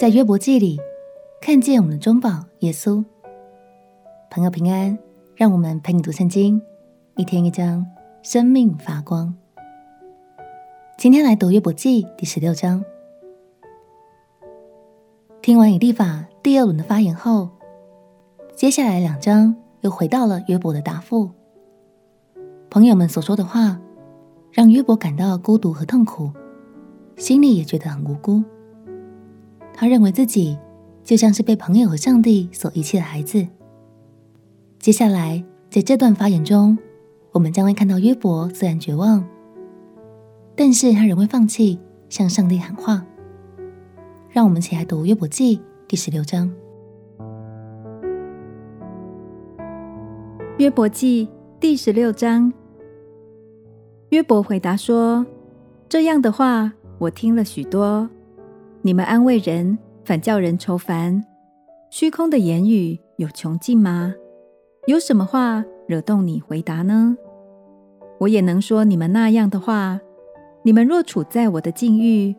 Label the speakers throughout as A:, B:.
A: 在约伯记里看见我们的中保耶稣。朋友平安，让我们陪你读圣经，一天一章，生命发光。今天来读约伯记第十六章。听完以利法第二轮的发言后，接下来两章又回到了约伯的答复。朋友们所说的话，让约伯感到孤独和痛苦，心里也觉得很无辜。他认为自己就像是被朋友和上帝所遗弃的孩子。接下来，在这段发言中，我们将会看到约伯虽然绝望，但是他仍未放弃向上帝喊话。让我们一起来读约伯记第十六章。
B: 约伯记第十六章，约伯回答说：“这样的话，我听了许多。”你们安慰人，反叫人愁烦；虚空的言语有穷尽吗？有什么话惹动你回答呢？我也能说你们那样的话。你们若处在我的境遇，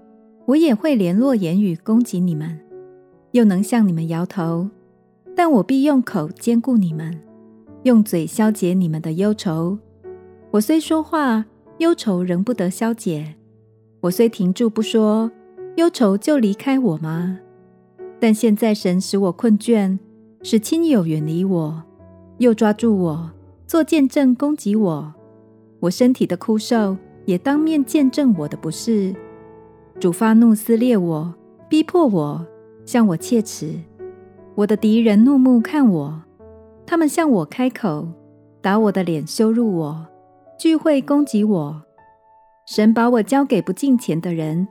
B: 我也会联络言语攻击你们，又能向你们摇头。但我必用口兼顾你们，用嘴消解你们的忧愁。我虽说话，忧愁仍不得消解；我虽停住不说。忧愁就离开我吗？但现在神使我困倦，使亲友远离我，又抓住我，做见证攻击我。我身体的枯瘦也当面见证我的不是。主发怒撕裂我，逼迫我，向我切齿。我的敌人怒目看我，他们向我开口，打我的脸，羞辱我，聚会攻击我。神把我交给不敬虔的人。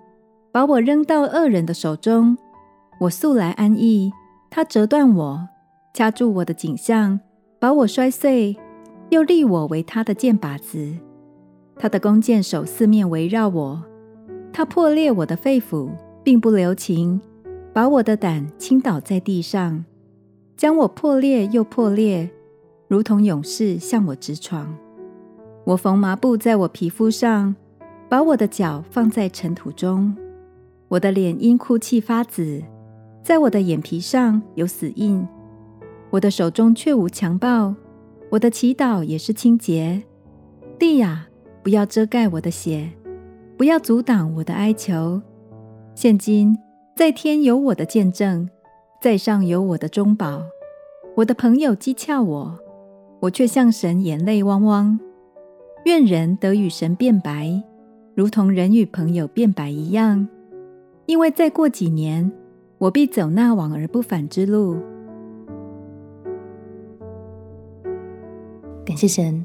B: 把我扔到恶人的手中，我素来安逸，他折断我，掐住我的颈项，把我摔碎，又立我为他的箭靶子。他的弓箭手四面围绕我，他破裂我的肺腑，并不留情，把我的胆倾倒在地上，将我破裂又破裂，如同勇士向我直闯。我缝麻布在我皮肤上，把我的脚放在尘土中。我的脸因哭泣发紫，在我的眼皮上有死印。我的手中却无强暴，我的祈祷也是清洁。地呀，不要遮盖我的血，不要阻挡我的哀求。现今在天有我的见证，在上有我的中保。我的朋友讥诮我，我却向神眼泪汪汪。愿人得与神辩白，如同人与朋友辩白一样。因为再过几年，我必走那往而不返之路。
A: 感谢神，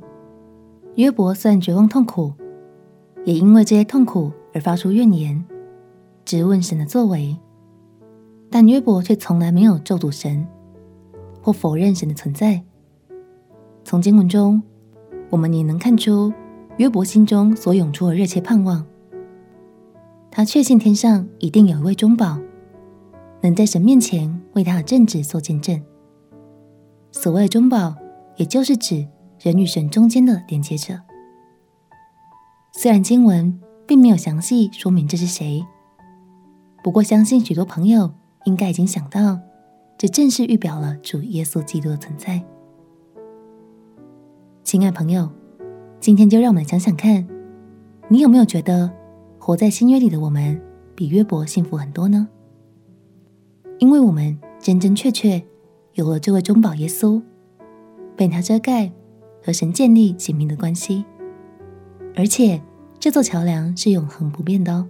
A: 约伯虽然绝望痛苦，也因为这些痛苦而发出怨言，质问神的作为。但约伯却从来没有咒诅神，或否认神的存在。从经文中，我们也能看出约伯心中所涌出的热切盼望。他确信天上一定有一位中保，能在神面前为他的正直做见证。所谓的中保，也就是指人与神中间的连接者。虽然经文并没有详细说明这是谁，不过相信许多朋友应该已经想到，这正是预表了主耶稣基督的存在。亲爱朋友，今天就让我们想想看，你有没有觉得？活在新约里的我们，比约伯幸福很多呢，因为我们真真确确有了这位中保耶稣，被他遮盖，和神建立紧密的关系，而且这座桥梁是永恒不变的哦。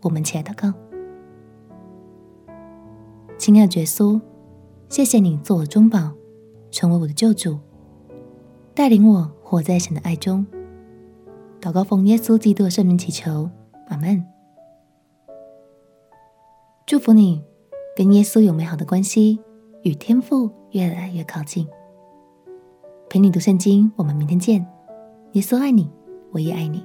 A: 我们起来祷告，亲爱的耶稣，谢谢你做我中保，成为我的救主，带领我活在神的爱中。祷告奉耶稣基督的圣名祈求。阿门。祝福你，跟耶稣有美好的关系，与天赋越来越靠近。陪你读圣经，我们明天见。耶稣爱你，我也爱你。